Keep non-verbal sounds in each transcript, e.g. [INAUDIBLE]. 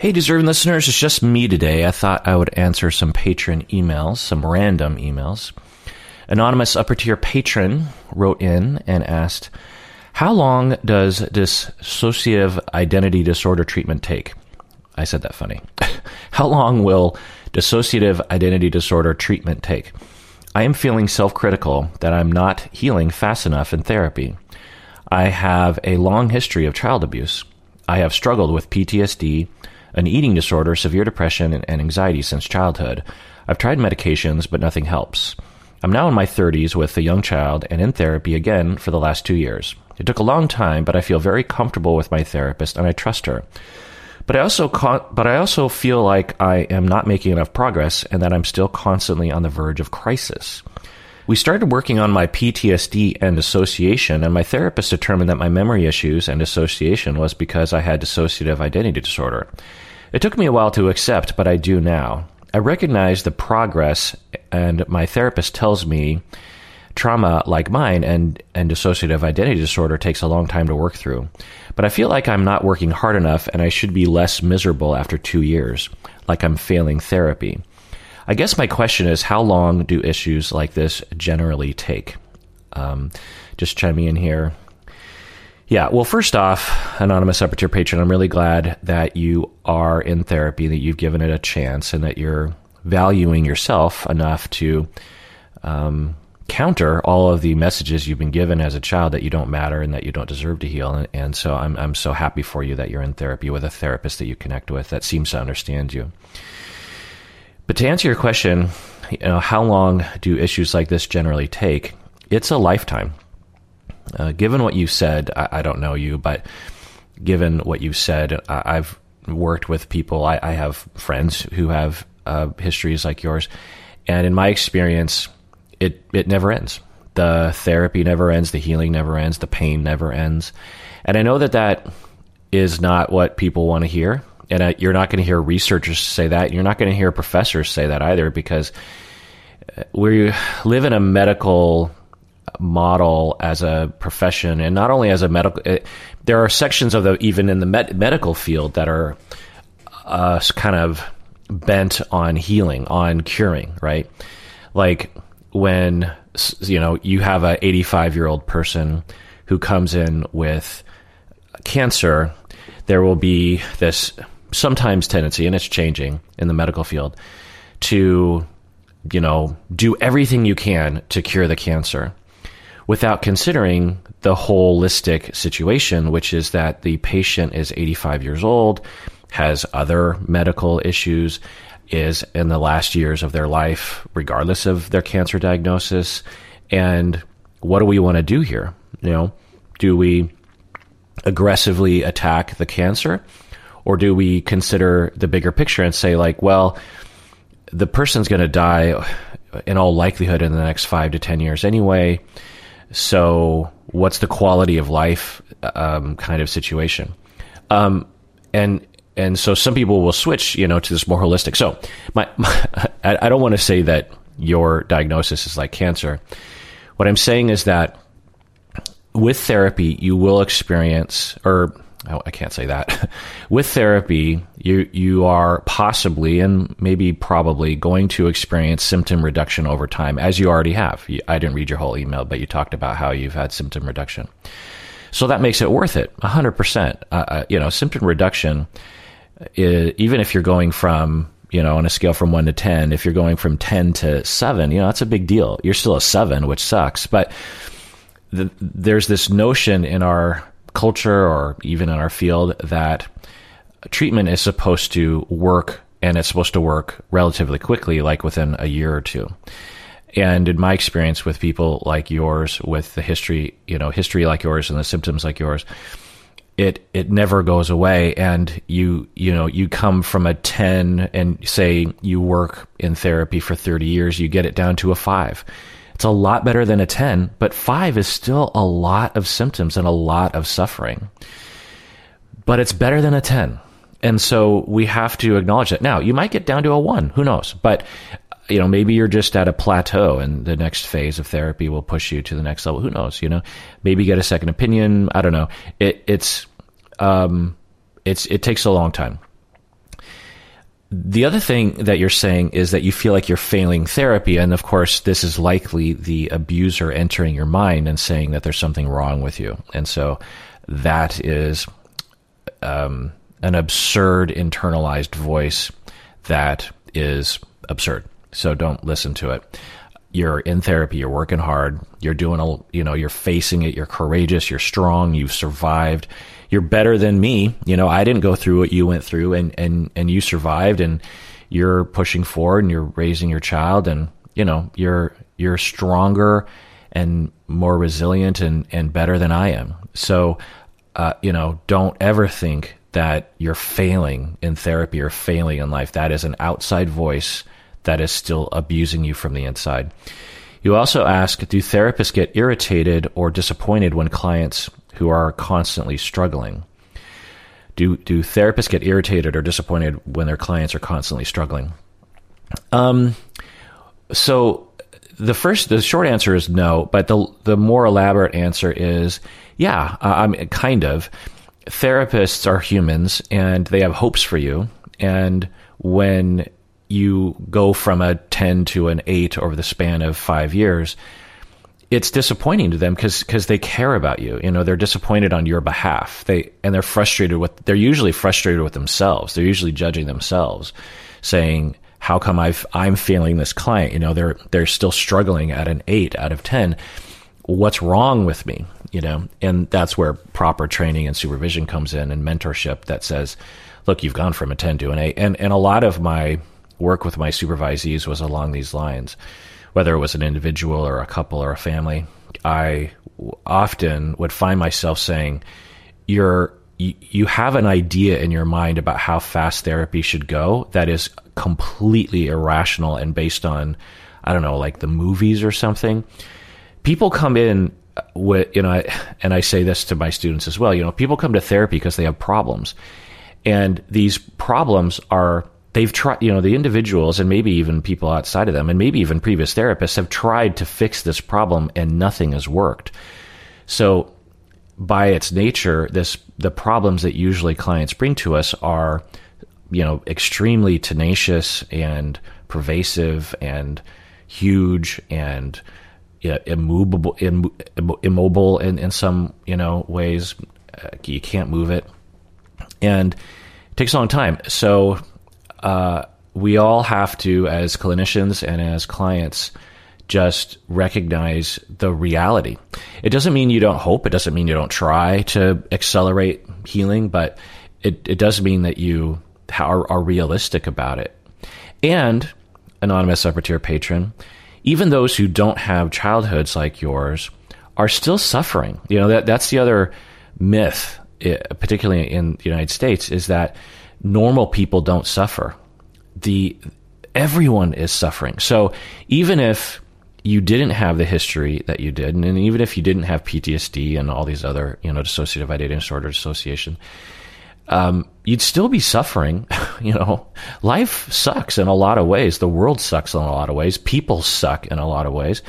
Hey, deserving listeners, it's just me today. I thought I would answer some patron emails, some random emails. Anonymous upper tier patron wrote in and asked, How long does dissociative identity disorder treatment take? I said that funny. [LAUGHS] How long will dissociative identity disorder treatment take? I am feeling self critical that I'm not healing fast enough in therapy. I have a long history of child abuse. I have struggled with PTSD an eating disorder, severe depression, and anxiety since childhood. I've tried medications, but nothing helps. I'm now in my 30s with a young child and in therapy again for the last two years. It took a long time, but I feel very comfortable with my therapist and I trust her. But I also but I also feel like I am not making enough progress and that I'm still constantly on the verge of crisis. We started working on my PTSD and dissociation, and my therapist determined that my memory issues and dissociation was because I had dissociative identity disorder. It took me a while to accept, but I do now. I recognize the progress, and my therapist tells me trauma like mine and, and dissociative identity disorder takes a long time to work through. But I feel like I'm not working hard enough and I should be less miserable after two years, like I'm failing therapy. I guess my question is how long do issues like this generally take? Um, just chiming in here. Yeah, well, first off, Anonymous Upper Tier Patron, I'm really glad that you are in therapy, that you've given it a chance, and that you're valuing yourself enough to um, counter all of the messages you've been given as a child that you don't matter and that you don't deserve to heal. And, and so I'm, I'm so happy for you that you're in therapy with a therapist that you connect with that seems to understand you. But to answer your question, you know, how long do issues like this generally take? It's a lifetime. Uh, given what you said, I, I, don't know you, but given what you said, I, have worked with people. I, I, have friends who have uh, histories like yours, and in my experience, it it never ends. The therapy never ends. The healing never ends. The pain never ends. And I know that that is not what people want to hear and uh, you're not going to hear researchers say that. You're not going to hear professors say that either because uh, we live in a medical model as a profession, and not only as a medical. It, there are sections of the even in the med- medical field that are uh, kind of bent on healing, on curing, right? Like when you know you have a 85 year old person who comes in with cancer, there will be this sometimes tendency, and it's changing in the medical field, to you know do everything you can to cure the cancer without considering the holistic situation, which is that the patient is 85 years old, has other medical issues, is in the last years of their life, regardless of their cancer diagnosis. And what do we want to do here? You know, do we aggressively attack the cancer? Or do we consider the bigger picture and say, like, well, the person's going to die in all likelihood in the next five to 10 years anyway. So, what's the quality of life um, kind of situation? Um, and and so some people will switch, you know, to this more holistic. So, my, [LAUGHS] my I don't want to say that your diagnosis is like cancer. What I'm saying is that with therapy, you will experience, or Oh, I can't say that. [LAUGHS] With therapy, you you are possibly and maybe probably going to experience symptom reduction over time, as you already have. I didn't read your whole email, but you talked about how you've had symptom reduction. So that makes it worth it, hundred uh, percent. Uh, you know, symptom reduction, is, even if you're going from you know on a scale from one to ten, if you're going from ten to seven, you know that's a big deal. You're still a seven, which sucks, but the, there's this notion in our culture or even in our field that treatment is supposed to work and it's supposed to work relatively quickly, like within a year or two. And in my experience with people like yours, with the history, you know, history like yours and the symptoms like yours, it it never goes away. And you you know you come from a ten and say you work in therapy for thirty years, you get it down to a five it's a lot better than a 10, but five is still a lot of symptoms and a lot of suffering. But it's better than a 10. And so we have to acknowledge that. Now, you might get down to a one, who knows? But you know, maybe you're just at a plateau and the next phase of therapy will push you to the next level. Who knows? You know, maybe get a second opinion. I don't know. It, it's, um, it's, it takes a long time. the other thing that you're saying is that you feel like you're failing therapy. And of course, this is likely the abuser entering your mind and saying that there's something wrong with you. And so that is um, an absurd internalized voice that is absurd. So don't listen to it. You're in therapy, you're working hard, you're doing a, you know, you're facing it, you're courageous, you're strong, you've survived you're better than me. You know, I didn't go through what you went through and, and, and you survived and you're pushing forward and you're raising your child and, you know, you're, you're stronger and more resilient and, and better than I am. So, uh, you know, don't ever think that you're failing in therapy or failing in life. That is an outside voice that is still abusing you from the inside. You also ask Do therapists get irritated or disappointed when clients who are constantly struggling. Do, do therapists get irritated or disappointed when their clients are constantly struggling? Um, so the first, the short answer is no, but the the more elaborate answer is yeah. I'm kind of. Therapists are humans and they have hopes for you, and when you go from a ten to an eight over the span of five years, it's disappointing to them because because they care about you. You know, they're disappointed on your behalf. They and they're frustrated with. They're usually frustrated with themselves. They're usually judging themselves, saying, "How come I've I'm failing this client?" You know, they're they're still struggling at an eight out of ten. What's wrong with me? You know, and that's where proper training and supervision comes in, and mentorship that says, "Look, you've gone from a ten to an eight. And and a lot of my work with my supervisees was along these lines whether it was an individual or a couple or a family, I often would find myself saying, "You're you, you have an idea in your mind about how fast therapy should go that is completely irrational and based on, I don't know, like the movies or something." People come in you know, and I say this to my students as well. You know, people come to therapy because they have problems, and these problems are they've tried, you know, the individuals and maybe even people outside of them and maybe even previous therapists have tried to fix this problem and nothing has worked. So by its nature, this, the problems that usually clients bring to us are, you know, extremely tenacious and pervasive and huge and yeah, immovable, Im, immobile in, in some, you know, ways. Uh, you can't move it. And it takes a long time. So uh, we all have to, as clinicians and as clients, just recognize the reality. It doesn't mean you don't hope. It doesn't mean you don't try to accelerate healing, but it, it does mean that you are, are realistic about it. And, anonymous upper tier patron, even those who don't have childhoods like yours are still suffering. You know, that, that's the other myth, eh, particularly in the United States, is that normal people don't suffer. The everyone is suffering. So even if you didn't have the history that you did, and even if you didn't have PTSD and all these other, you know, dissociative identity disorder dissociation, um, you'd still be suffering. [LAUGHS] you know, life sucks in a lot of ways. The world sucks in a lot of ways. People suck in a lot of ways.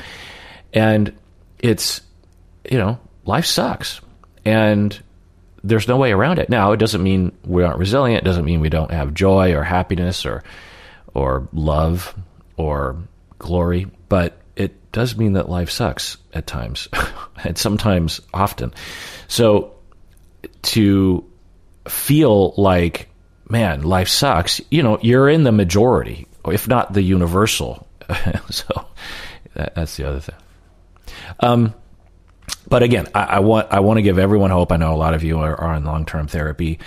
And it's, you know, life sucks. And there's no way around it. Now, it doesn't mean we aren't resilient. It doesn't mean we don't have joy or happiness or or love or glory, but it does mean that life sucks at times, [LAUGHS] and sometimes often. So to feel like, man, life sucks, you know, you're in the majority, if not the universal. [LAUGHS] so that, that's the other thing. Um, but again, I, I, want I want to give everyone hope. I know a lot of you are, are in long term therapy.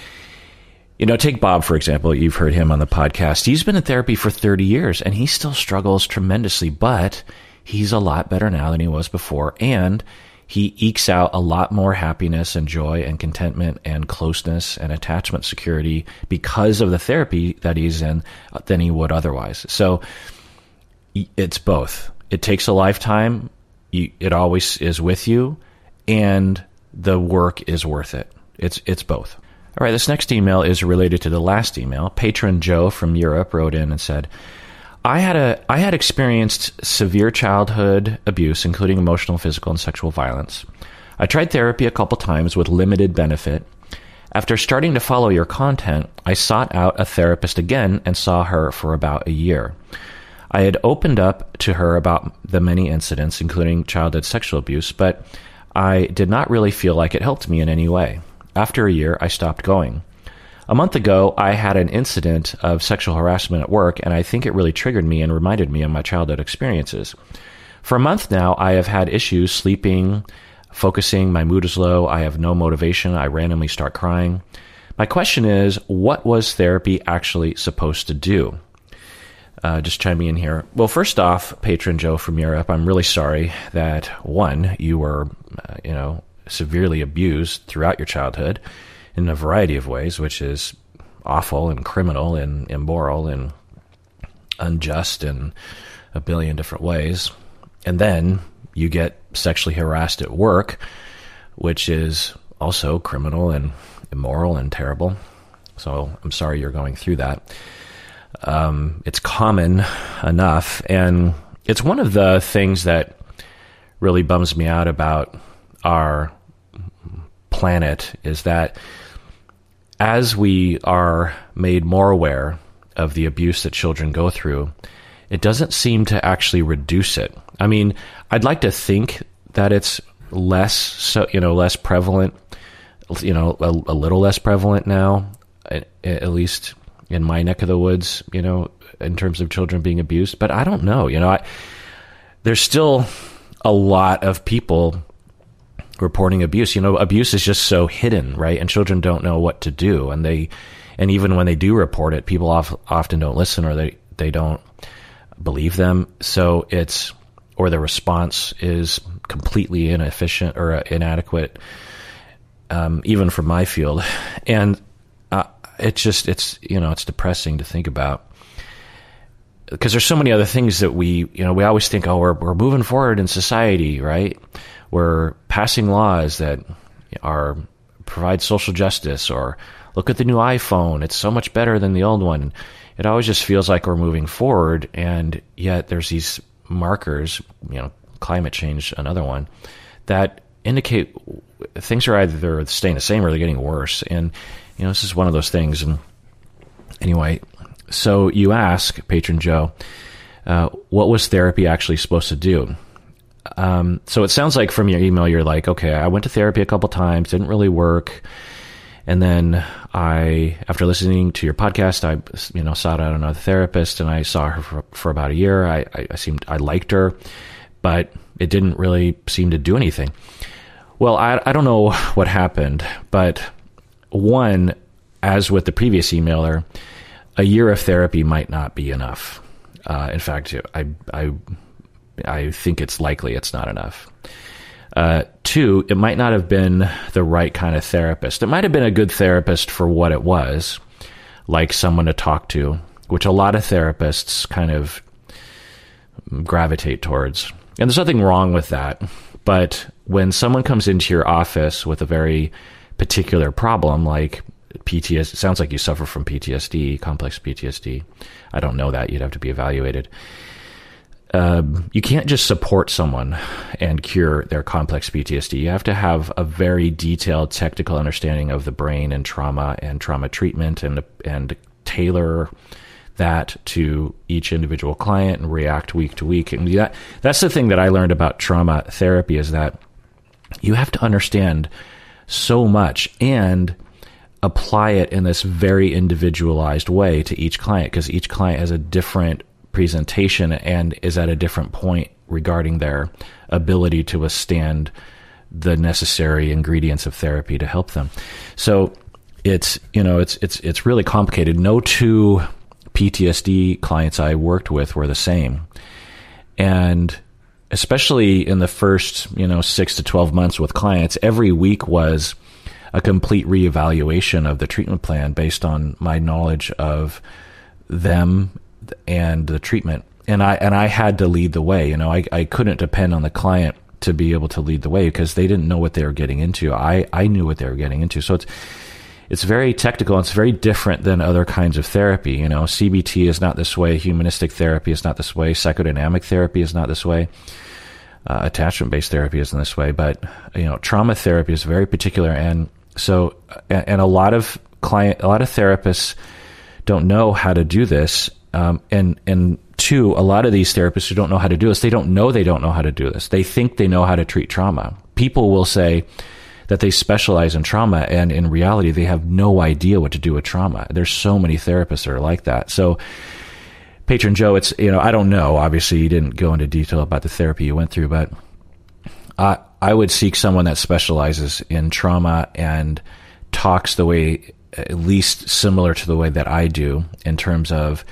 You know, take Bob for example. You've heard him on the podcast. He's been in therapy for 30 years, and he still struggles tremendously. But he's a lot better now than he was before, and he ekes out a lot more happiness and joy and contentment and closeness and attachment security because of the therapy that he's in uh, than he would otherwise. So it's both. It takes a lifetime it always is with you, and the work is worth it. It's it's both. All right, this next email is related to the last email. Patron Joe from Europe wrote in and said, "I had a I had experienced severe childhood abuse, including emotional, physical, and sexual violence. I tried therapy a couple times with limited benefit. After starting to follow your content, I sought out a therapist again and saw her for about a year. I had opened up to her about the many incidents, including childhood sexual abuse, but I did not really feel like it helped me in any way. After a year, I stopped going. A month ago, I had an incident of sexual harassment at work, and I think it really triggered me and reminded me of my childhood experiences. For a month now, I have had issues sleeping, focusing, my mood is low, I have no motivation, I randomly start crying. My question is, what was therapy actually supposed to do? Uh, just chiming in here. Well, first off, patron Joe from Europe, I'm really sorry that one, you were, uh, you know, severely abused throughout your childhood in a variety of ways, which is awful and criminal and immoral and unjust in a billion different ways. And then you get sexually harassed at work, which is also criminal and immoral and terrible. So I'm sorry you're going through that. Um, it's common enough, and it's one of the things that really bums me out about our planet is that as we are made more aware of the abuse that children go through, it doesn't seem to actually reduce it. I mean, I'd like to think that it's less so you know less prevalent you know a, a little less prevalent now at, at, least in my neck of the woods you know in terms of children being abused but i don't know you know I, there's still a lot of people reporting abuse. You know abuse is just so hidden right? And children don't know what to do. And they and even when they do report it people often don't listen or they they don't believe them. So it's or the response is completely inefficient or inadequate, um, even for my field, and uh, it's just it's you know it's depressing to think about. Because there's so many other things that we you know we always think oh we're we're moving forward in society right we're passing laws that are provide social justice or look at the new iPhone it's so much better than the old one it always just feels like we're moving forward and yet there's these markers, you know, climate change, another one, that indicate things are either staying the same or they're getting worse. And, you know, this is one of those things. And anyway, so you ask, Patron Joe, uh, what was therapy actually supposed to do? Um, so it sounds like from your email, you're like, okay, I went to therapy a couple times, didn't really work. And then I, after listening to your podcast, I, you know, sought out another therapist and I saw her for, for about a year. I, I, I seemed, I liked her, but it didn't really seem to do anything. Well, I, I don't know [LAUGHS] what happened, but one, as with the previous emailer, a year of therapy might not be enough. Uh, in fact, I, I, I think it's likely it's not enough. Uh, two, it might not have been the right kind of therapist. It might have been a good therapist for what it was, like someone to talk to, which a lot of therapists kind of gravitate towards. And there's nothing wrong with that. But when someone comes into your office with a very particular problem, like PTSD, sounds like you suffer from PTSD, complex PTSD. I don't know that. You'd have to be evaluated um, you can't just support someone and cure their complex PTSD. You have to have a very detailed technical understanding of the brain and trauma and trauma treatment and and tailor that to each individual client and react week to week. And that, that's the thing that I learned about trauma therapy is that you have to understand so much and apply it in this very individualized way to each client because each client has a different presentation and is at a different point regarding their ability to withstand the necessary ingredients of therapy to help them. So it's you know it's it's it's really complicated. No two PTSD clients I worked with were the same, and especially in the first you know six to twelve months with clients, every week was a complete reevaluation of the treatment plan based on my knowledge of them and the treatment. And I and I had to lead the way. You know, I, I couldn't depend on the client to be able to lead the way because they didn't know what they were getting into. I, I knew what they were getting into. So it's it's very technical. It's very different than other kinds of therapy. You know, CBT is not this way. Humanistic therapy is not this way. Psychodynamic therapy is not this way. Uh, attachment based therapy isn't this way. But you know, trauma therapy is very particular, and So, and a lot of client, a lot of therapists don't know how to do this. Um, and, and two, a lot of these therapists who don't know how to do this, they don't know they don't know how to do this. They think they know how to treat trauma. People will say that they specialize in trauma, and in reality, they have no idea what to do with trauma. There's so many therapists that are like that. So, patron Joe, it's, you know, I don't know. Obviously, you didn't go into detail about the therapy you went through, but I, I would seek someone that specializes in trauma and talks the way, at least similar to the way that I do in terms of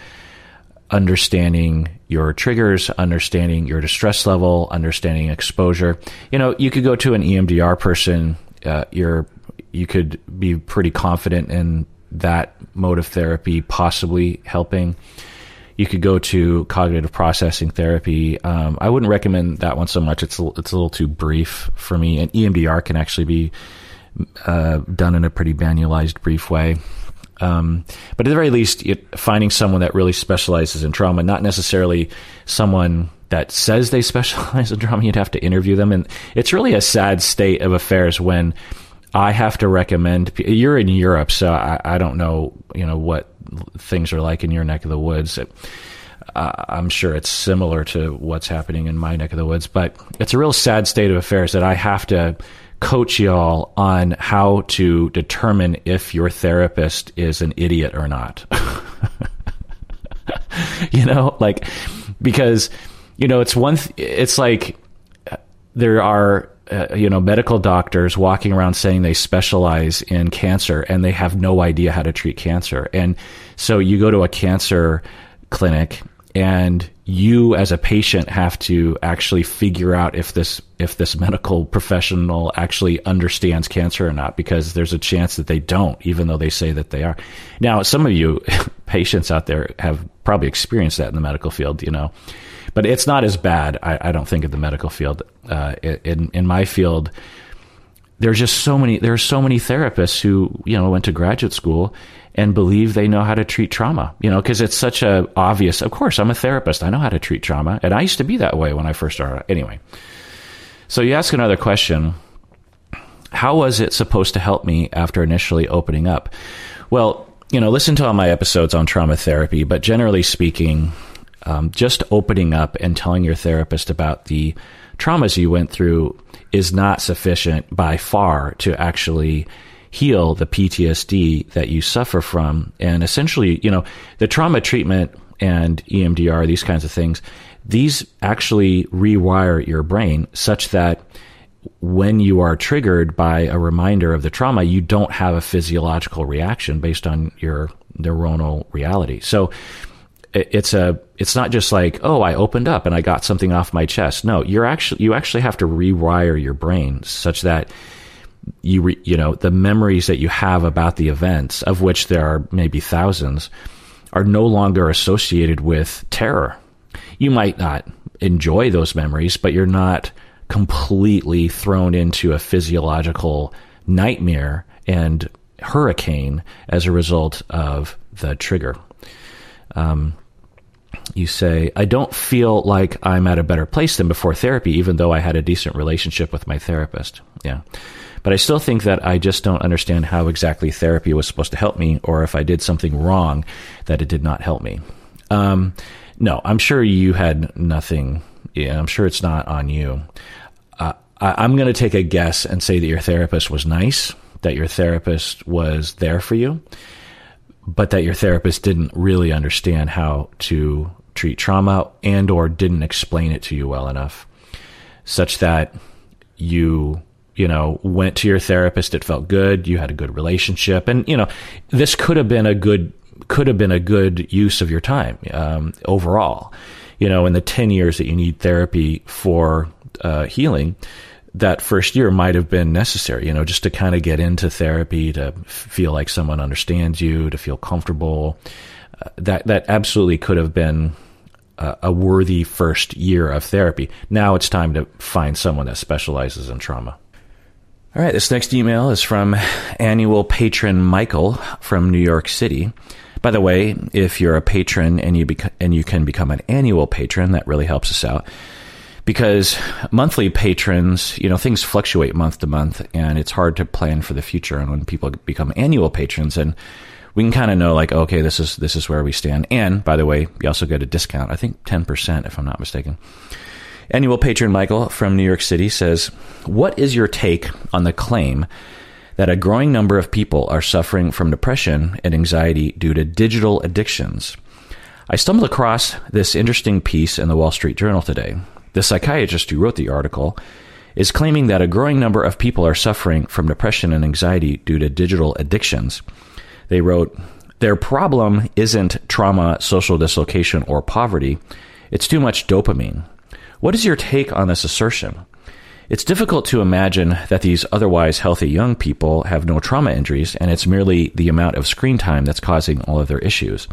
understanding your triggers, understanding your distress level, understanding exposure. You know, you could go to an EMDR person. Uh, you're you could be pretty confident in that mode of therapy possibly helping. You could go to cognitive processing therapy. Um, I wouldn't recommend that one so much. It's a, it's a little too brief for me. And EMDR can actually be uh, done in a pretty manualized, brief way. Um, but at the very least, it, finding someone that really specializes in trauma, not necessarily someone that says they [LAUGHS] specialize in trauma, you'd have to interview them. And it's really a sad state of affairs when I have to recommend. You're in Europe, so I, I don't know, you know, what things are like in your neck of the woods. It, uh, I'm sure it's similar to what's happening in my neck of the woods, but it's a real sad state of affairs that I have to coach y'all on how to determine if your therapist is an idiot or not. [LAUGHS] you know, like because you know it's one. Th- it's like there are uh, you know medical doctors walking around saying they specialize in cancer and they have no idea how to treat cancer, and so you go to a cancer clinic and you as a patient have to actually figure out if this if this medical professional actually understands cancer or not because there's a chance that they don't even though they say that they are. Now some of you [LAUGHS] patients out there have probably experienced that in the medical field you know but it's not as bad i, I don't think in the medical field. Uh, in in my field there's just so many there are so many therapists who you know went to graduate school and believe they know how to treat trauma, you know, because it's such a obvious, of course, I'm a therapist. I know how to treat trauma. And I used to be that way when I first started. Anyway. So you ask another question. How was it supposed to help me after initially opening up? Well, you know, listen to all my episodes on trauma therapy, but generally speaking, um, just opening up and telling your therapist about the traumas you went through is not sufficient by far to actually heal the PTSD that you suffer from. And essentially, you know, the trauma treatment and EMDR, these kinds of things, these actually rewire your brain such that when you are triggered by a reminder of the trauma, you don't have a physiological reaction based on your neuronal reality. So it's a it's not just like oh I opened up and I got something off my chest. No, you're actually you actually have to rewire your brain such that you re, you know the memories that you have about the events, of which there are maybe thousands, are no longer associated with terror. You might not enjoy those memories, but you're not completely thrown into a physiological nightmare and hurricane as a result of the trigger. Um, you say, I don't feel like I'm at a better place than before therapy, even though I had a decent relationship with my therapist. Yeah. But I still think that I just don't understand how exactly therapy was supposed to help me, or if I did something wrong that it did not help me. Um, no, I'm sure you had nothing. Yeah, I'm sure it's not on you. Uh, I, I'm going to take a guess and say that your therapist was nice, that your therapist was there for you, but that your therapist didn't really understand how to treat trauma and or didn't explain it to you well enough such that you you know, went to your therapist, it felt good, you had a good relationship, and you know, this could have been a good could have been a good use of your time um, overall. You know, in the ten years that you need therapy for uh, healing, that first year might have been necessary. You know, just to kind of get into therapy, to feel like someone understands you, to feel comfortable. Uh, that that absolutely could have been a worthy first year of therapy. Now it's time to find someone that specializes in trauma. All right, this next email is from annual patron Michael from New York City. By the way, if you're a patron and you and you can become an annual patron, that really helps us out because monthly patrons, you know, things fluctuate month to month, and it's hard to plan for the future. And when people become annual patrons, and we can kind of know like, okay, this is this is where we stand. And by the way, you also get a discount. I think ten percent, if I'm not mistaken. Annual patron Michael from New York City says, "What is your take on the claim?" That a growing number of people are suffering from depression and anxiety due to digital addictions. I stumbled across this interesting piece in the Wall Street Journal today. The psychiatrist who wrote the article is claiming that a growing number of people are suffering from depression and anxiety due to digital addictions. They wrote, Their problem isn't trauma, social dislocation, or poverty, it's too much dopamine. What is your take on this assertion? It's difficult to imagine that these otherwise healthy young people have no trauma injuries, and it's merely the amount of screen time that's causing all of their issues.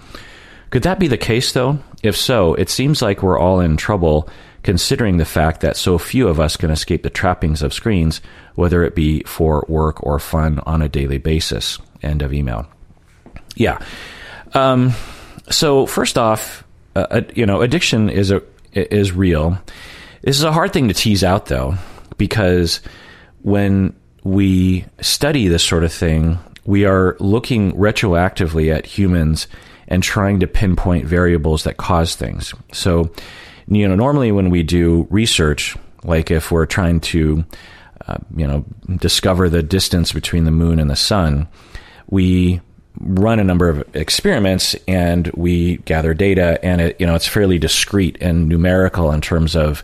Could that be the case, though? If so, it seems like we're all in trouble considering the fact that so few of us can escape the trappings of screens, whether it be for work or fun on a daily basis. End of email. Yeah. Um, so first off, uh, uh you know, addiction is a is real. This is a hard thing to tease out, though, because when we study this sort of thing, we are looking retroactively at humans and trying to pinpoint variables that cause things. So, you know, normally when we do research, like if we're trying to, uh, you know, discover the distance between the moon and the sun, we run a number of experiments and we gather data and it, you know, it's fairly discrete and numerical in terms of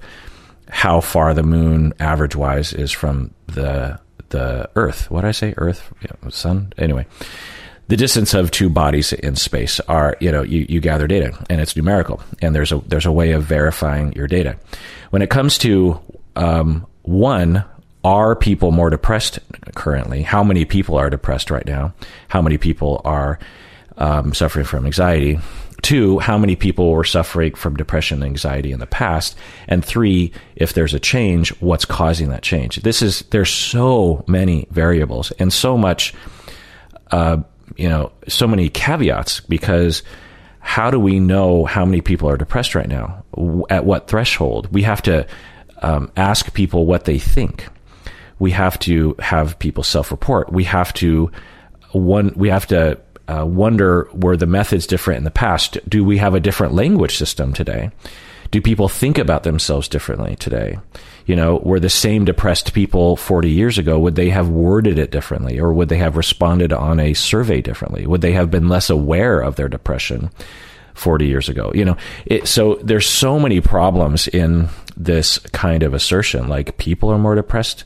how far the moon average wise is from the the Earth. What did I say? Earth, yeah, sun. Anyway, the distance of two bodies in space are you know you, you gather data and it's numerical and there's a there's a way of verifying your data when it comes to um, one are people more depressed currently how many people are depressed right now how many people are um, suffering from anxiety two how many people were suffering from depression and anxiety in the past and three if there's a change what's causing that change this is there's so many variables and so much uh, you know, so many caveats because how do we know how many people are depressed right now? At what threshold? We have to um, ask people what they think. We have to have people self-report. We have to one. We have to uh, wonder were the methods different in the past? Do we have a different language system today? Do people think about themselves differently today? you know, were the same depressed people 40 years ago, would they have worded it differently or would they have responded on a survey differently? Would they have been less aware of their depression 40 years ago? You know, it, so there's so many problems in this kind of assertion. Like people are more depressed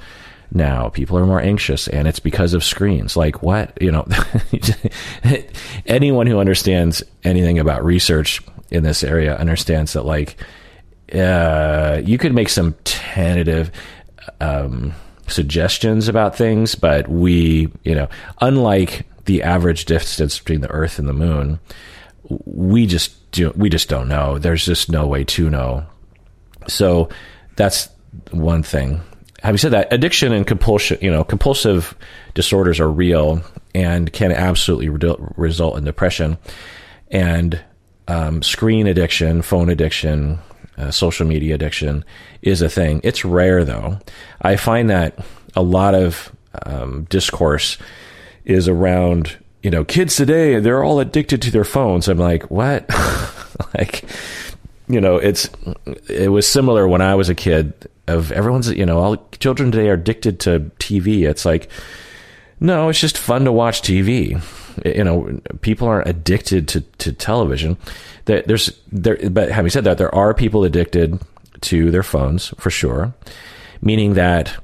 now. People are more anxious, and it's because of screens. Like what? You know, [LAUGHS] anyone who understands anything about research in this area understands that like uh, you could make some tentative um, suggestions about things, but we, you know, unlike the average distance between the Earth and the Moon, we just do, we just don't know. There's just no way to know. So that's one thing. Having said that, addiction and compulsion, you know, compulsive disorders are real and can absolutely re- result in depression. And um, screen addiction, phone addiction, uh, social media addiction is a thing. It's rare, though. I find that a lot of um, discourse is around, you know, kids today, they're all addicted to their phones. I'm like, what? [LAUGHS] like, you know, it's, it was similar when I was a kid of everyone's, you know, all children today are addicted to TV. It's like, no, it's just fun to watch TV. You know, people aren't addicted to, to television there's there, but having said that, there are people addicted to their phones for sure, meaning that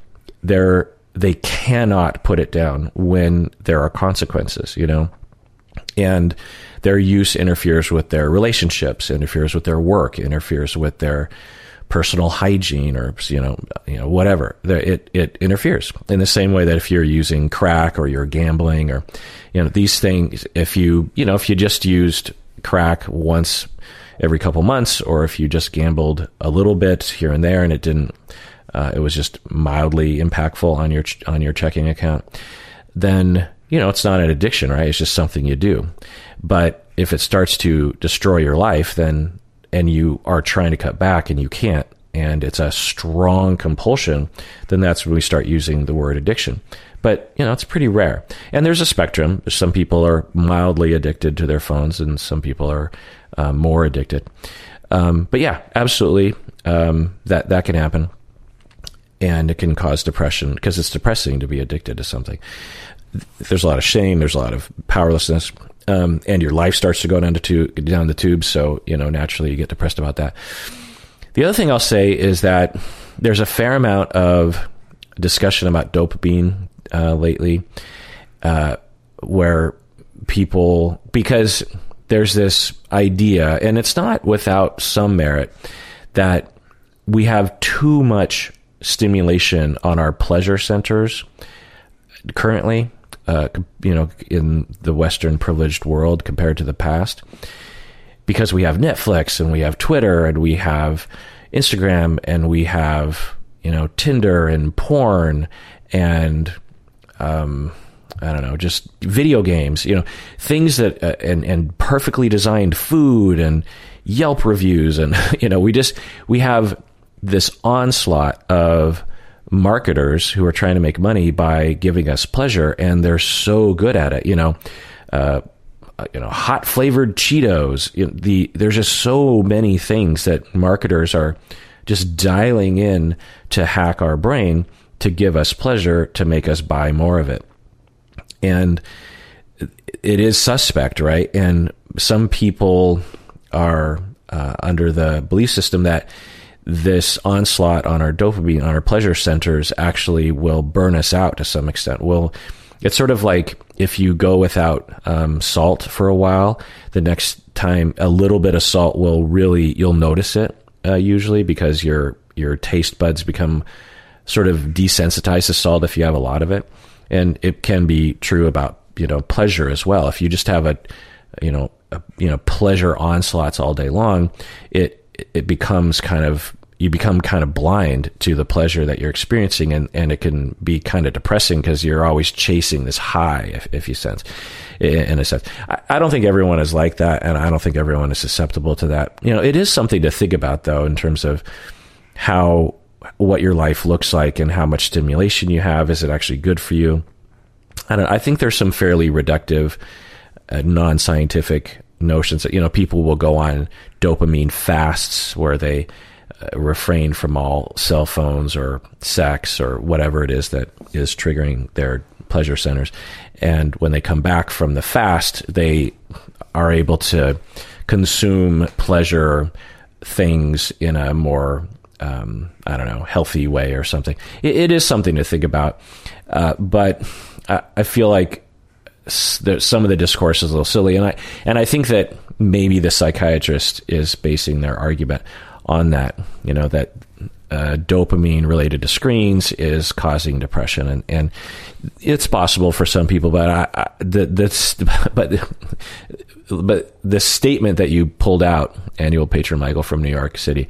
they're they cannot put it down when there are consequences, you know, and their use interferes with their relationships, interferes with their work, interferes with their personal hygiene or you know you know whatever it it interferes in the same way that if you're using crack or you're gambling or you know these things if you you know if you just used crack once every couple months, or if you just gambled a little bit here and there and it didn't, uh, it was just mildly impactful on your on your checking account, then you know it's not an addiction, right? It's just something you do. But if it starts to destroy your life, then and you are trying to cut back and you can't, and it's a strong compulsion, then that's when we start using the word addiction. But, you know, it's pretty rare. And there's a spectrum. Some people are mildly addicted to their phones, and some people are uh, more addicted. Um, but yeah, absolutely, um, that, that can happen. And it can cause depression because it's depressing to be addicted to something. There's a lot of shame, there's a lot of powerlessness. Um, and your life starts to go down, to down the tube. So, you know, naturally you get depressed about that. The other thing I'll say is that there's a fair amount of discussion about dopamine uh, lately, uh, where people because there's this idea, and it's not without some merit, that we have too much stimulation on our pleasure centers currently. Uh, you know, in the Western privileged world compared to the past, because we have Netflix and we have Twitter and we have Instagram and we have you know Tinder and porn and um, I don't know, just video games, you know, things that uh, and and perfectly designed food and Yelp reviews and [LAUGHS] you know, we just we have this onslaught of marketers who are trying to make money by giving us pleasure and they're so good at it, you know. Uh, you know, hot flavored Cheetos. You know, the there's just so many things that marketers are just dialing in to hack our brain to give us pleasure to make us buy more of it. And it is suspect, right? And some people are uh, under the belief system that this onslaught on our dopamine, on our pleasure centers, actually will burn us out to some extent. Will it's sort of like if you go without um, salt for a while, the next time a little bit of salt will really you'll notice it uh, usually because your your taste buds become sort of desensitized to salt if you have a lot of it. And it can be true about, you know, pleasure as well. If you just have a, you know, a, you know, pleasure onslaughts all day long, it, it becomes kind of, you become kind of blind to the pleasure that you're experiencing and, and it can be kind of depressing because you're always chasing this high, if, if you sense, in a sense. I, I don't think everyone is like that and I don't think everyone is susceptible to that. You know, it is something to think about though, in terms of how what your life looks like and how much stimulation you have. Is it actually good for you? I don't. I think there's some fairly reductive, uh, non-scientific notions that you know people will go on dopamine fasts where they uh, refrain from all cell phones or sex or whatever it is that is triggering their pleasure centers, and when they come back from the fast, they are able to consume pleasure things in a more um, I don't know, healthy way or something. it, it is something to think about. Uh, but I, I, feel like some of the discourse is a little silly, and I and I think that maybe the psychiatrist is basing their argument on that. You know that uh, dopamine related to screens is causing depression, and, and it's possible for some people, but I, I the, that's [LAUGHS] but but the statement that you pulled out, annual patron Michael from New York City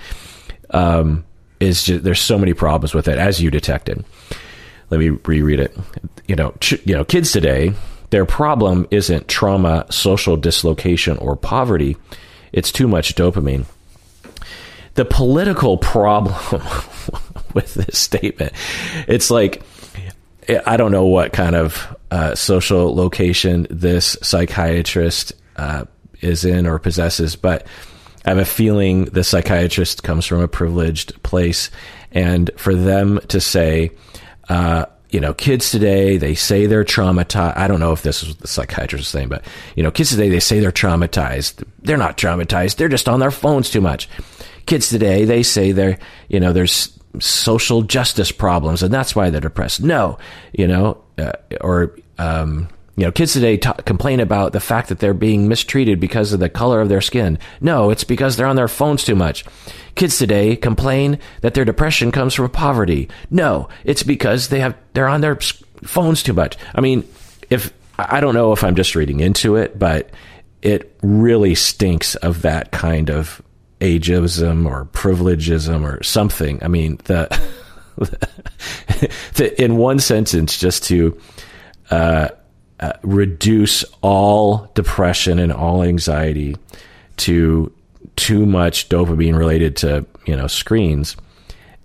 um, is just, there's so many problems with it, as you detected. Let me reread it. You know, ch- you know, kids today, their problem isn't trauma, social dislocation, or poverty. It's too much dopamine. The political problem [LAUGHS] with this statement, it's like I don't know what kind of uh, social location this psychiatrist uh, is in or possesses, but I have a feeling the psychiatrist comes from a privileged place, and for them to say, uh, you know, kids today, they say they're traumatized. I don't know if this is what the psychiatrist is saying, but, you know, kids today, they say they're traumatized. They're not traumatized. They're just on their phones too much. Kids today, they say they're, you know, there's social justice problems and that's why they're depressed. No, you know, uh, or, um, you know, kids today t- complain about the fact that they're being mistreated because of the color of their skin. No, it's because they're on their phones too much. Kids today complain that their depression comes from poverty. No, it's because they have they're on their phones too much. I mean, if I don't know if I'm just reading into it, but it really stinks of that kind of ageism or privilegism or something. I mean, the, [LAUGHS] the in one sentence, just to uh, uh, reduce all depression and all anxiety to too much dopamine related to you know screens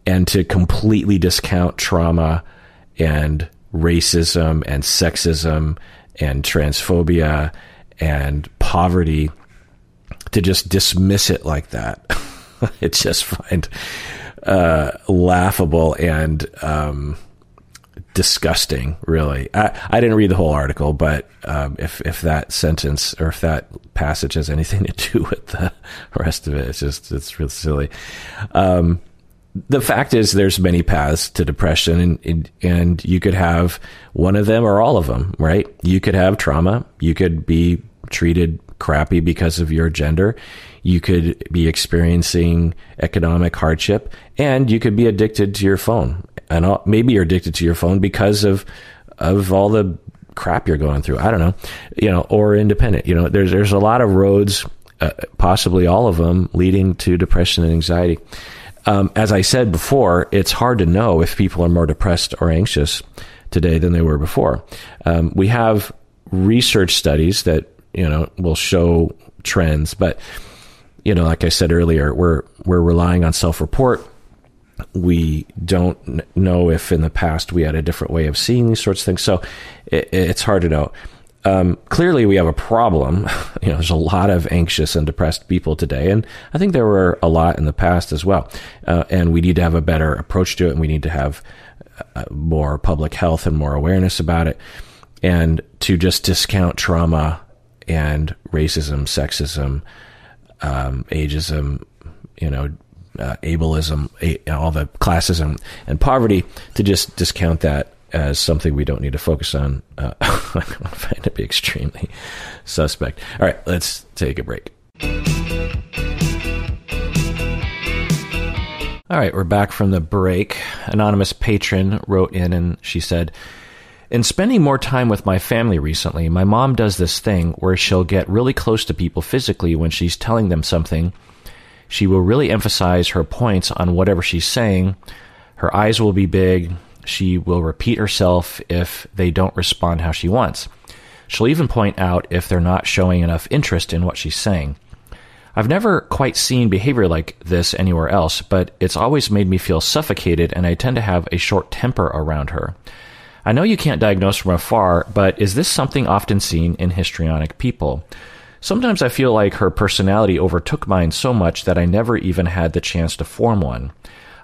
and to completely discount trauma and racism and sexism and transphobia and poverty to just dismiss it like that. [LAUGHS] it's just find uh, laughable and um, disgusting. Really, I, I didn't read the whole article, but um, if if that sentence or if that passage has anything [LAUGHS] to do with the rest of it, it's just it's really silly. Um, the fact is there's many paths to depression and, and, and you could have one of them or all of them right you could have trauma you could be treated crappy because of your gender you could be experiencing economic hardship and you could be addicted to your phone and maybe you're addicted to your phone because of of all the crap you're going through i don't know you know or independent you know there's there's a lot of roads uh, possibly all of them leading to depression and anxiety um, as I said before, it's hard to know if people are more depressed or anxious today than they were before. Um, we have research studies that you know will show trends, but you know, like I said earlier, we're we're relying on self-report. We don't know if in the past we had a different way of seeing these sorts of things, so it, it's hard to know um, clearly we have a problem. [LAUGHS] You know, there's a lot of anxious and depressed people today, and I think there were a lot in the past as well. Uh, and we need to have a better approach to it, and we need to have uh, more public health and more awareness about it. And to just discount trauma and racism, sexism, um, ageism, you know, uh, ableism, a- all the classism and poverty, to just discount that as something we don't need to focus on, uh, [LAUGHS] I find it to be extremely suspect. All right, let's take a break. All right, we're back from the break. Anonymous patron wrote in and she said, in spending more time with my family recently, my mom does this thing where she'll get really close to people physically when she's telling them something. She will really emphasize her points on whatever she's saying. Her eyes will be big. She will repeat herself if they don't respond how she wants. She'll even point out if they're not showing enough interest in what she's saying. I've never quite seen behavior like this anywhere else, but it's always made me feel suffocated, and I tend to have a short temper around her. I know you can't diagnose from afar, but is this something often seen in histrionic people? Sometimes I feel like her personality overtook mine so much that I never even had the chance to form one.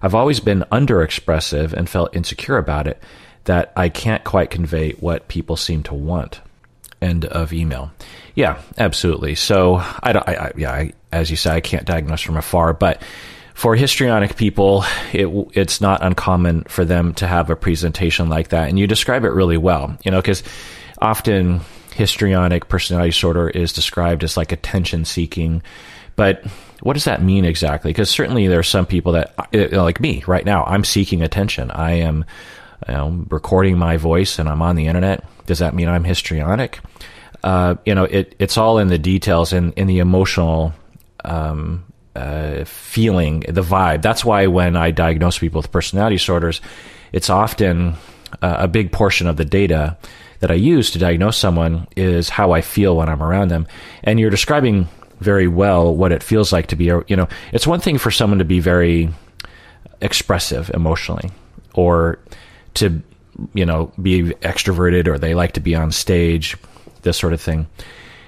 I've always been underexpressive and felt insecure about it that I can't quite convey what people seem to want. End of email. Yeah, absolutely. So I don't. I, I, yeah, I, as you say, I can't diagnose from afar, but for histrionic people, it, it's not uncommon for them to have a presentation like that, and you describe it really well. You know, because often histrionic personality disorder is described as like attention seeking, but what does that mean exactly? Because certainly there are some people that, uh, like me right now, I'm seeking attention. I am you know, recording my voice and I'm on the internet. Does that mean I'm histrionic? Uh, you know, it, it's all in the details and in the emotional um, uh, feeling, the vibe. That's why when I diagnose people with personality disorders, it's often uh, a big portion of the data that I use to diagnose someone is how I feel when I'm around them. And you're describing very well what it feels like to be you know, it's one thing for someone to be very expressive emotionally or to, you know, be extroverted or they like to be on stage, this sort of thing.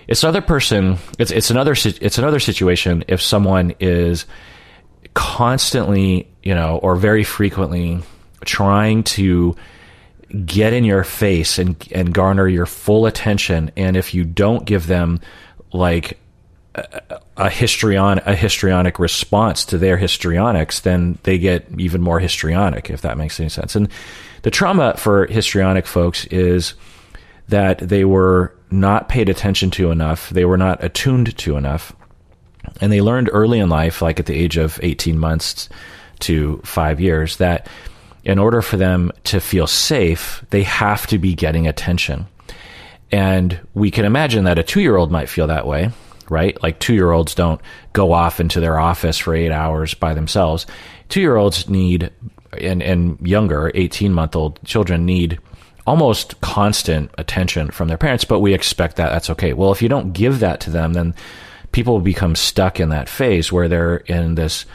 It's another person, it's, it's another, it's another situation if someone is constantly, you know, or very frequently trying to get in your face and and garner your full attention. And if you don't give them like a histrion a histrionic response to their histrionics, then they get even more histrionic, if that makes any sense. And the trauma for histrionic folks is that they were not paid attention to enough, they were not attuned to enough, and they learned early in life, like at the age of 18 months to five years, that in order for them to feel safe, they have to be getting attention. And we can imagine that a two year old might feel that way right? Like two year olds don't go off into their office for eight hours by themselves. Two year olds need, and, and younger, 18 month old children need almost constant attention from their parents, but we expect that that's okay. Well, if you don't give that to them, then people become stuck in that phase where they're in this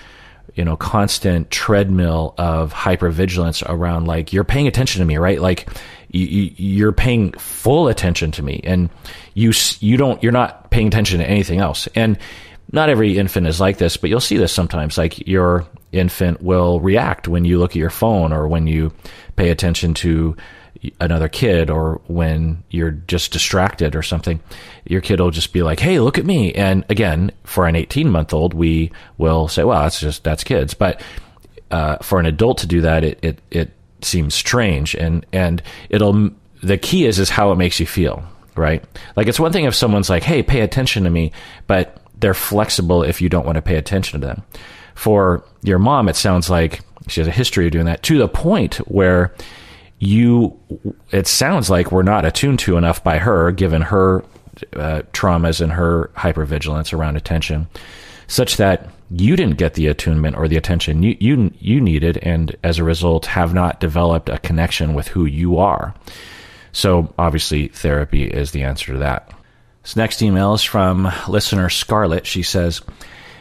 you know, constant treadmill of hypervigilance around like, you're paying attention to me, right? Like, you, you're paying full attention to me and you, you don't, you're not paying attention to anything else. And not every infant is like this, but you'll see this sometimes. Like your infant will react when you look at your phone or when you pay attention to another kid or when you're just distracted or something, your kid will just be like, Hey, look at me. And again, for an 18 month old, we will say, well, that's just, that's kids. But, uh, for an adult to do that, it, it, it seems strange and, and it'll, the key is, is how it makes you feel, right? Like it's one thing if someone's like, Hey, pay attention to me, but they're flexible if you don't want to pay attention to them. For your mom, it sounds like she has a history of doing that to the point where you it sounds like we're not attuned to enough by her given her uh, traumas and her hypervigilance around attention such that you didn't get the attunement or the attention you, you you needed and as a result have not developed a connection with who you are. So obviously therapy is the answer to that. This next email is from listener scarlett. She says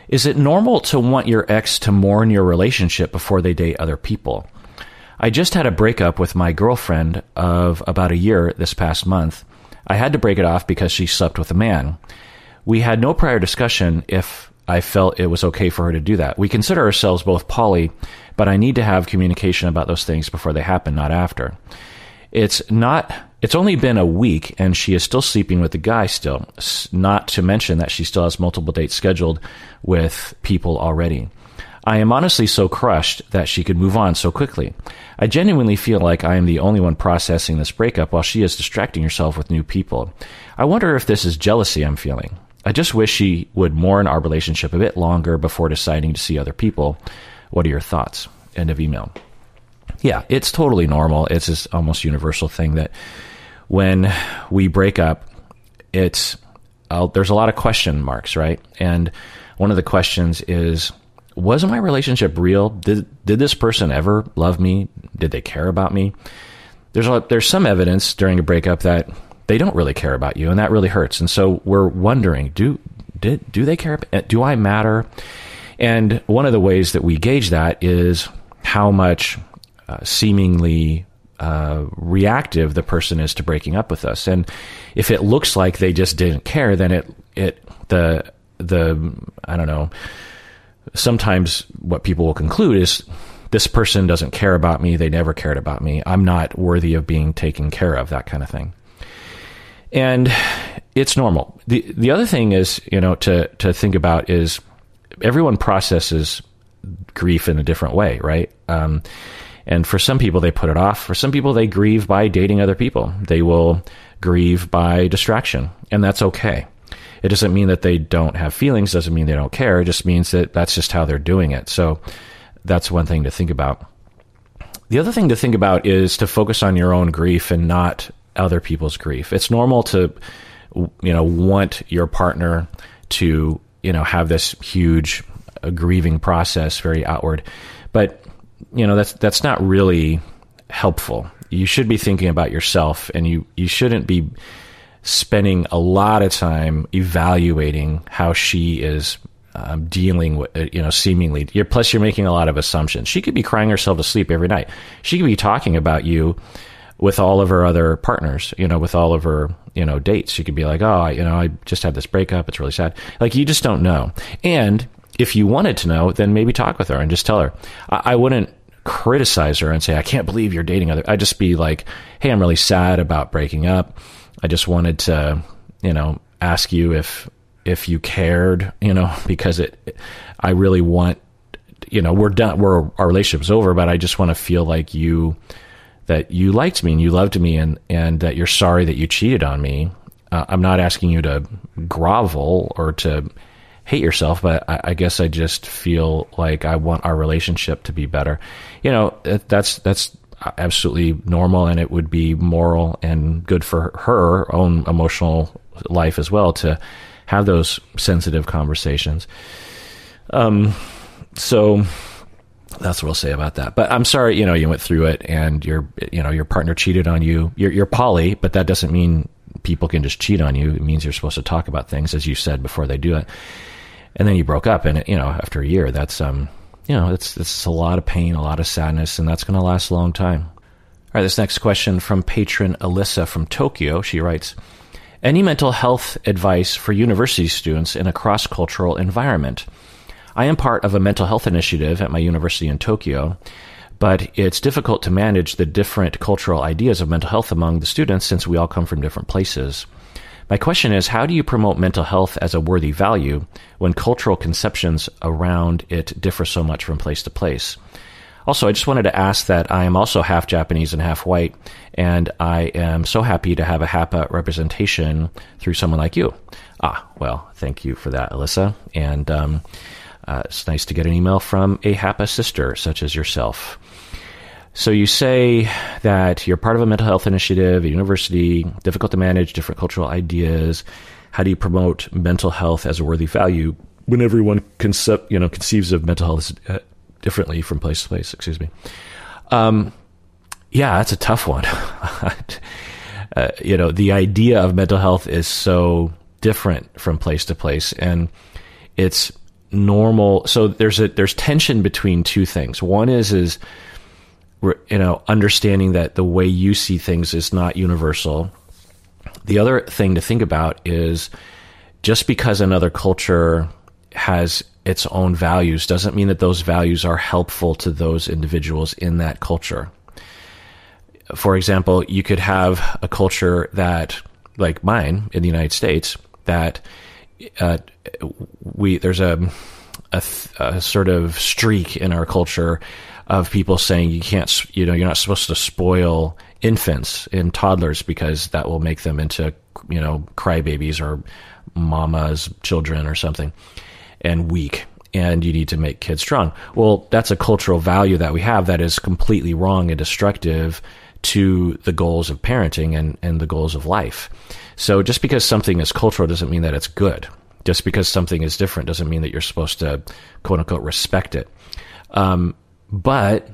is it normal to want your ex to mourn your relationship before they date other people? I just had a breakup with my girlfriend of about a year this past month. I had to break it off because she slept with a man. We had no prior discussion if I felt it was okay for her to do that. We consider ourselves both poly, but I need to have communication about those things before they happen, not after. It's not it's only been a week and she is still sleeping with the guy still. Not to mention that she still has multiple dates scheduled with people already. I am honestly so crushed that she could move on so quickly. I genuinely feel like I am the only one processing this breakup while she is distracting herself with new people. I wonder if this is jealousy I'm feeling. I just wish she would mourn our relationship a bit longer before deciding to see other people. What are your thoughts? End of email. Yeah, it's totally normal. It's this almost universal thing that when we break up, it's uh, there's a lot of question marks, right? And one of the questions is was my relationship real? Did did this person ever love me? Did they care about me? There's a, there's some evidence during a breakup that they don't really care about you, and that really hurts. And so we're wondering, do did do they care? Do I matter? And one of the ways that we gauge that is how much uh, seemingly uh, reactive the person is to breaking up with us. And if it looks like they just didn't care, then it it the the I don't know sometimes what people will conclude is this person doesn't care about me. They never cared about me. I'm not worthy of being taken care of, that kind of thing. And it's normal. The, the other thing is, you know, to, to think about is everyone processes grief in a different way, right? Um, and for some people, they put it off. For some people, they grieve by dating other people. They will grieve by distraction, and that's okay. It doesn't mean that they don't have feelings, doesn't mean they don't care. It just means that that's just how they're doing it. So that's one thing to think about. The other thing to think about is to focus on your own grief and not other people's grief. It's normal to, you know, want your partner to, you know, have this huge uh, grieving process, very outward, but you know that's that's not really helpful. You should be thinking about yourself, and you you shouldn't be spending a lot of time evaluating how she is um, dealing with, uh, you know, seemingly. You're, plus, you're making a lot of assumptions. She could be crying herself to sleep every night. She could be talking about you with all of her other partners, you know, with all of her, you know, dates. She could be like, oh, you know, I just had this breakup. It's really sad. Like, you just don't know. And if you wanted to know, then maybe talk with her and just tell her. I, I wouldn't criticize her and say, I can't believe you're dating other. I'd just be like, hey, I'm really sad about breaking up I just wanted to, you know, ask you if if you cared, you know, [LAUGHS] because it, I really want, you know, we're done, we're our relationship's over, but I just want to feel like you that you liked me and you loved me and and that you're sorry that you cheated on me. Uh, I'm not asking you to grovel or to hate yourself, but I, I, guess I just feel like I want our relationship to be better. You know, that's that's absolutely normal and it would be moral and good for her own emotional life as well to have those sensitive conversations. Um, so that's what I'll say about that. But I'm sorry, you know, you went through it and your, you know, your partner cheated on you. You're, you're poly, but that doesn't mean people can just cheat on you. It means you're supposed to talk about things, as you said before they do it. And then you broke up, and you know, after a year, that's um, you know, it's, it's a lot of pain, a lot of sadness, and that's going to last a long time. All right, this next question from patron Alyssa from Tokyo. She writes, any mental health advice for university students in a cross cultural environment? I am part of a mental health initiative at my university in Tokyo, but it's difficult to manage the different cultural ideas of mental health among the students since we all come from different places. My question is how do you promote mental health as a worthy value when cultural conceptions around it differ so much from place to place? Also, I just wanted to ask that I am also half Japanese and half white, and I am so happy to have a HAPA representation through someone like you. Ah, well, thank you for that, Alyssa. And um, uh, it's nice to get an email from a HAPA sister such as yourself. So you say that you're part of a mental health initiative, a university, difficult to manage different cultural ideas. How do you promote mental health as a worthy value when everyone concept, you know, conceives of mental health uh, differently from place to place? Excuse me. Um, yeah, that's a tough one. [LAUGHS] uh, you know, the idea of mental health is so different from place to place, and it's normal. So there's a there's tension between two things. One is is you know, understanding that the way you see things is not universal. The other thing to think about is just because another culture has its own values doesn't mean that those values are helpful to those individuals in that culture. For example, you could have a culture that, like mine in the United States, that uh, we there's a, a, a sort of streak in our culture of people saying you can't, you know, you're not supposed to spoil infants and toddlers because that will make them into, you know, crybabies or mama's children or something and weak. And you need to make kids strong. Well, that's a cultural value that we have that is completely wrong and destructive to the goals of parenting and, and the goals of life. So just because something is cultural doesn't mean that it's good. Just because something is different doesn't mean that you're supposed to quote unquote respect it. Um, but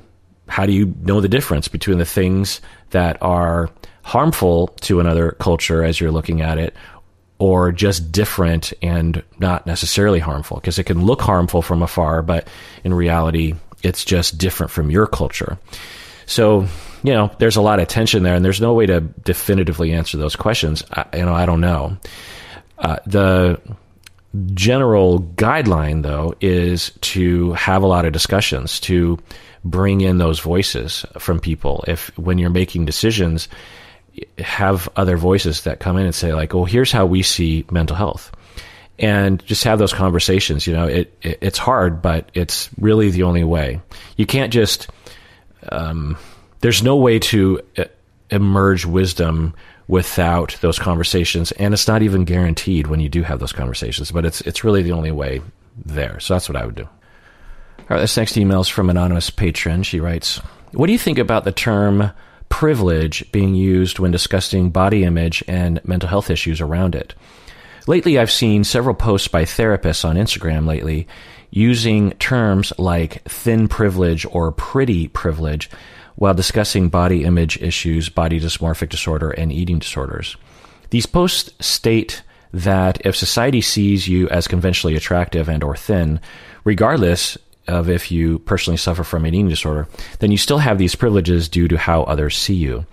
how do you know the difference between the things that are harmful to another culture as you're looking at it or just different and not necessarily harmful? Because it can look harmful from afar, but in reality, it's just different from your culture. So, you know, there's a lot of tension there, and there's no way to definitively answer those questions. I, you know, I don't know. Uh, the general guideline, though, is to have a lot of discussions, to bring in those voices from people. If when you're making decisions, have other voices that come in and say, like, "Oh, here's how we see mental health," and just have those conversations. You know, it, it it's hard, but it's really the only way. You can't just. Um, there's no way to uh, emerge wisdom without those conversations, and it's not even guaranteed when you do have those conversations. But it's it's really the only way there. So that's what I would do. All right, this next email is from anonymous patron. She writes, "What do you think about the term?" privilege being used when discussing body image and mental health issues around it. Lately, I've seen several posts by therapists on Instagram lately using terms like thin privilege or pretty privilege while discussing body image issues, body dysmorphic disorder, and eating disorders. These posts state that if society sees you as conventionally attractive and or thin, regardless of if you personally suffer from an eating disorder, then you still have these privileges due to how others see you.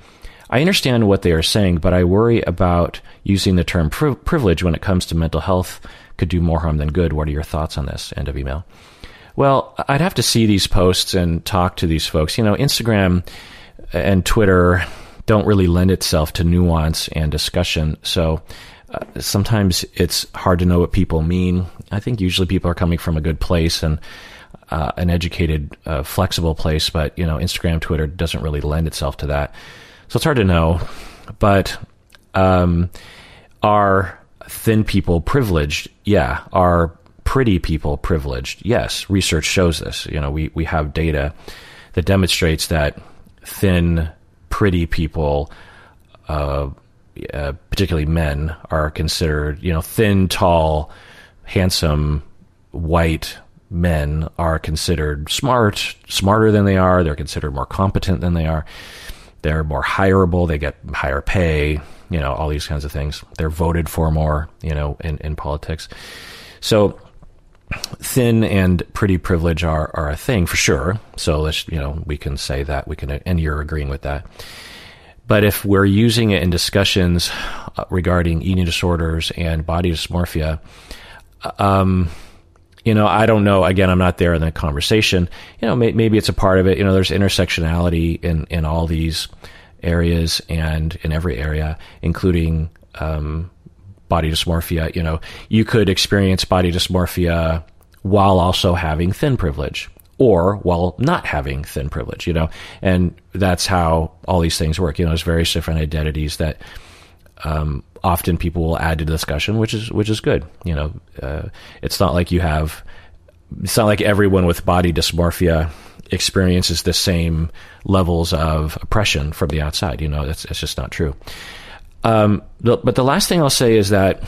I understand what they are saying, but I worry about using the term pri- privilege when it comes to mental health could do more harm than good. What are your thoughts on this? End of email. Well, I'd have to see these posts and talk to these folks. You know, Instagram and Twitter don't really lend itself to nuance and discussion. So uh, sometimes it's hard to know what people mean. I think usually people are coming from a good place and uh, an educated, uh, flexible place, but you know, Instagram, Twitter doesn't really lend itself to that. So it's hard to know. But um, are thin people privileged? Yeah. Are pretty people privileged? Yes, research shows this. You know, we, we have data that demonstrates that thin, pretty people, uh, uh, particularly men, are considered, you know, thin, tall, handsome, white men are considered smart, smarter than they are. They're considered more competent than they are. They're more hireable. They get higher pay, you know, all these kinds of things. They're voted for more, you know, in, in politics. So thin and pretty privilege are, are a thing for sure. So let's, you know, we can say that we can, and you're agreeing with that. But if we're using it in discussions uh, regarding eating disorders and body dysmorphia, um, you know, I don't know. Again, I'm not there in the conversation. You know, may, maybe it's a part of it. You know, there's intersectionality in, in all these areas and in every area, including um, body dysmorphia. You know, you could experience body dysmorphia while also having thin privilege or while not having thin privilege, you know, and that's how all these things work. You know, there's various different identities that um, often people will add to the discussion, which is which is good. You know, uh, it's not like you have, it's not like everyone with body dysmorphia experiences the same levels of oppression from the outside. You know, that's it's just not true. Um, but the last thing I'll say is that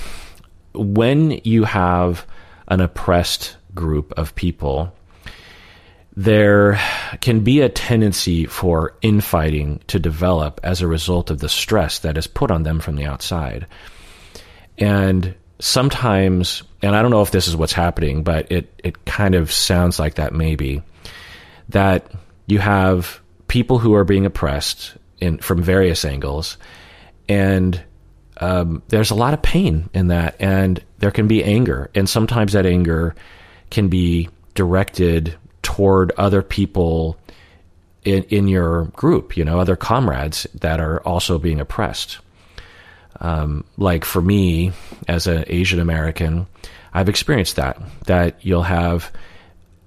when you have an oppressed group of people there can be a tendency for infighting to develop as a result of the stress that is put on them from the outside. And sometimes, and I don't know if this is what's happening, but it, it kind of sounds like that maybe, that you have people who are being oppressed in, from various angles, and um, there's a lot of pain in that, and there can be anger, and sometimes that anger can be directed toward other people in, in your group, you know, other comrades that are also being oppressed. Um, like for me, as an Asian American, I've experienced that, that you'll have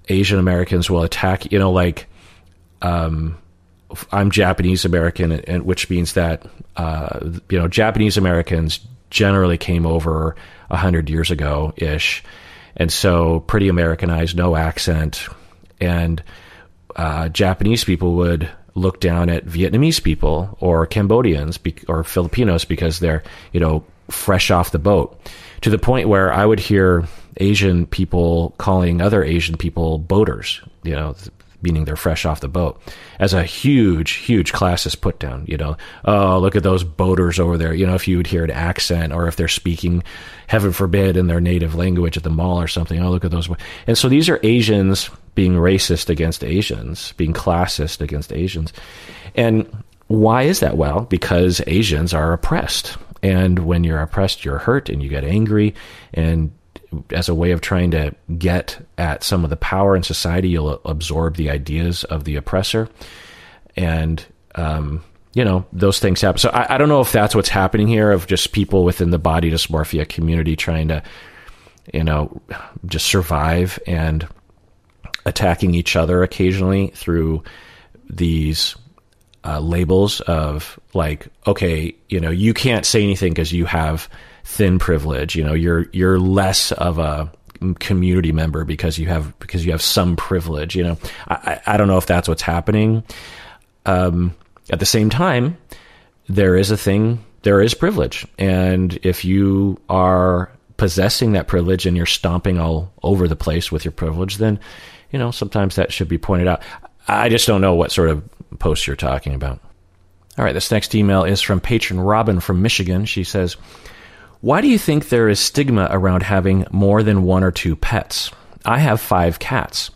Asian Americans will attack, you know, like, um, I'm Japanese American, and which means that, uh, you know, Japanese Americans generally came over hundred years ago ish. And so pretty Americanized, no accent, and uh, Japanese people would look down at Vietnamese people or Cambodians or Filipinos because they're you know fresh off the boat to the point where I would hear Asian people calling other Asian people boaters, you know, meaning they're fresh off the boat, as a huge, huge classist put down. You know, oh, look at those boaters over there. You know, if you would hear an accent or if they're speaking, heaven forbid, in their native language at the mall or something, oh, look at those. And so these are Asians being racist against Asians, being classist against Asians. And why is that? Well, because Asians are oppressed. And when you're oppressed, you're hurt and you get angry. And as a way of trying to get at some of the power in society, you'll absorb the ideas of the oppressor. And, um, you know, those things happen. So I, I, don't know if that's what's happening here of just people within the body dysmorphia community trying to, you know, just survive and attacking each other occasionally through these uh, labels of like, okay, you know, you can't say anything because you have thin privilege. You know, you're you're less of a community member because you have because you have some privilege. You know, I, I don't know if that's what's happening. Um, at the same time, there is a thing. There is privilege, and if you are possessing that privilege and you're stomping all over the place with your privilege, then you know sometimes that should be pointed out. I just don't know what sort of post you're talking about. All right, this next email is from patron Robin from Michigan. She says, why do you think there is stigma around having more than one or two pets? I have five cats,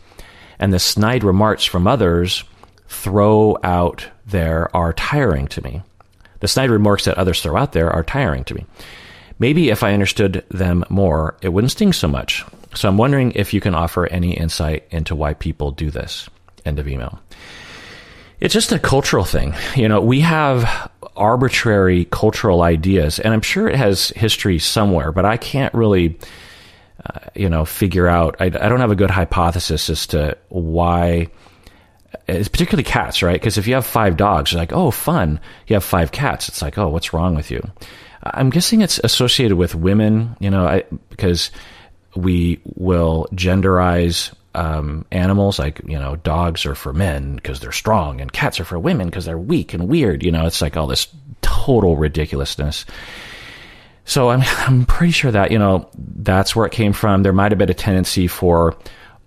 and the snide remarks from others throw out there are tiring to me. The snide remarks that others throw out there are tiring to me. Maybe if I understood them more, it wouldn't sting so much. So I'm wondering if you can offer any insight into why people do this. End of email. It's just a cultural thing. You know, we have arbitrary cultural ideas, and I'm sure it has history somewhere, but I can't really, uh, you know, figure out. I, I, don't have a good hypothesis as to why. It's particularly cats, right? Because if you have five dogs, you're like, oh, fun. You have five cats. It's like, oh, what's wrong with you? I'm guessing it's associated with women, you know, I, because we will genderize um, animals like you know dogs are for men because they're strong and cats are for women because they're weak and weird you know it's like all this total ridiculousness. So i'm [LAUGHS] i'm pretty sure that you know that's where it came from. There might have been a tendency for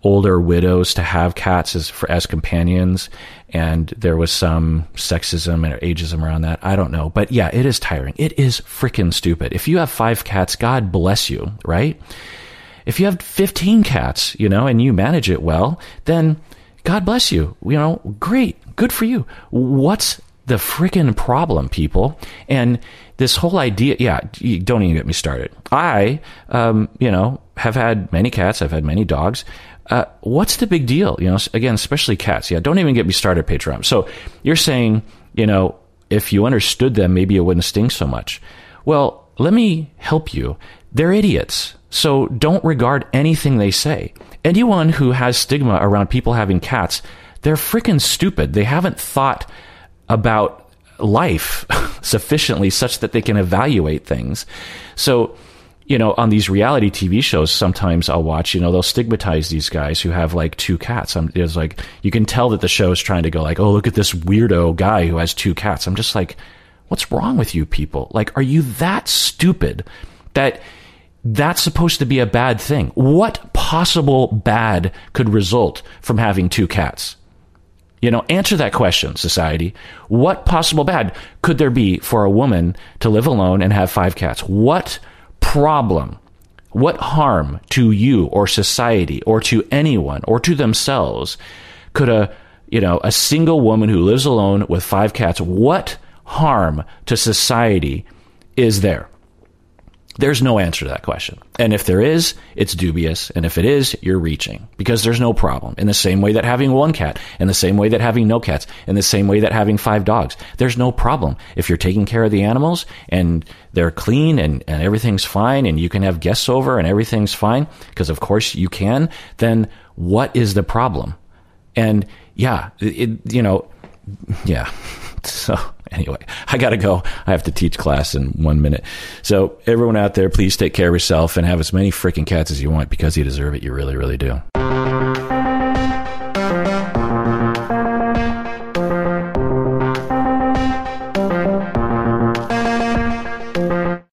older widows to have cats as for, as companions and there was some sexism and ageism around that. I don't know. But yeah it is tiring. It is freaking stupid. If you have five cats god bless you right if you have 15 cats, you know, and you manage it well, then God bless you. You know, great. Good for you. What's the freaking problem, people? And this whole idea, yeah, don't even get me started. I, um, you know, have had many cats. I've had many dogs. Uh, what's the big deal? You know, again, especially cats. Yeah, don't even get me started, Patreon. So you're saying, you know, if you understood them, maybe it wouldn't sting so much. Well, let me help you. They're idiots. So don't regard anything they say. Anyone who has stigma around people having cats, they're freaking stupid. They haven't thought about life [LAUGHS] sufficiently such that they can evaluate things. So, you know, on these reality TV shows, sometimes I'll watch, you know, they'll stigmatize these guys who have like two cats. I'm, it's like, you can tell that the show is trying to go like, oh, look at this weirdo guy who has two cats. I'm just like, what's wrong with you people? Like, are you that stupid that that's supposed to be a bad thing? What possible bad could result from having two cats? You know, answer that question, society. What possible bad could there be for a woman to live alone and have five cats? What problem, what harm to you or society or to anyone or to themselves could a you know a single woman who lives alone with five cats what harm to society is there there's no answer to that question. And if there is, it's dubious. And if it is, you're reaching because there's no problem. In the same way that having one cat, in the same way that having no cats, in the same way that having five dogs, there's no problem. If you're taking care of the animals and they're clean and, and everything's fine and you can have guests over and everything's fine, because of course you can, then what is the problem? And yeah, it, you know, [LAUGHS] yeah. [LAUGHS] So anyway, I got to go. I have to teach class in one minute. So everyone out there, please take care of yourself and have as many freaking cats as you want because you deserve it. You really, really do.